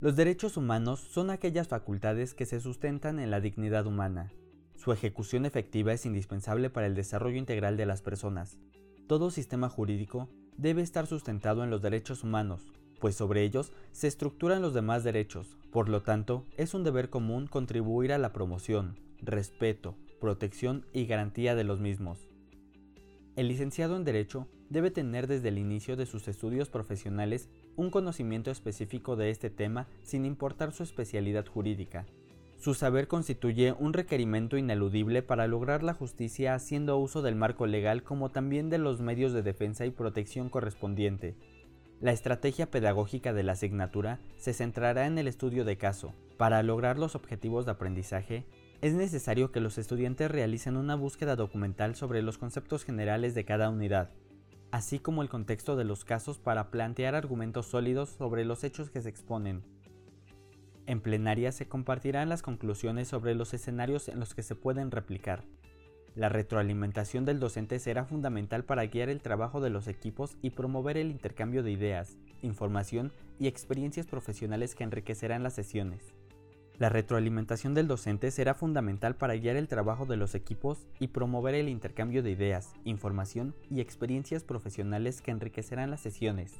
Los derechos humanos son aquellas facultades que se sustentan en la dignidad humana. Su ejecución efectiva es indispensable para el desarrollo integral de las personas. Todo sistema jurídico debe estar sustentado en los derechos humanos, pues sobre ellos se estructuran los demás derechos. Por lo tanto, es un deber común contribuir a la promoción, respeto, protección y garantía de los mismos. El licenciado en Derecho debe tener desde el inicio de sus estudios profesionales un conocimiento específico de este tema sin importar su especialidad jurídica. Su saber constituye un requerimiento ineludible para lograr la justicia haciendo uso del marco legal como también de los medios de defensa y protección correspondiente. La estrategia pedagógica de la asignatura se centrará en el estudio de caso. Para lograr los objetivos de aprendizaje, es necesario que los estudiantes realicen una búsqueda documental sobre los conceptos generales de cada unidad, así como el contexto de los casos para plantear argumentos sólidos sobre los hechos que se exponen. En plenaria se compartirán las conclusiones sobre los escenarios en los que se pueden replicar. La retroalimentación del docente será fundamental para guiar el trabajo de los equipos y promover el intercambio de ideas, información y experiencias profesionales que enriquecerán las sesiones. La retroalimentación del docente será fundamental para guiar el trabajo de los equipos y promover el intercambio de ideas, información y experiencias profesionales que enriquecerán las sesiones.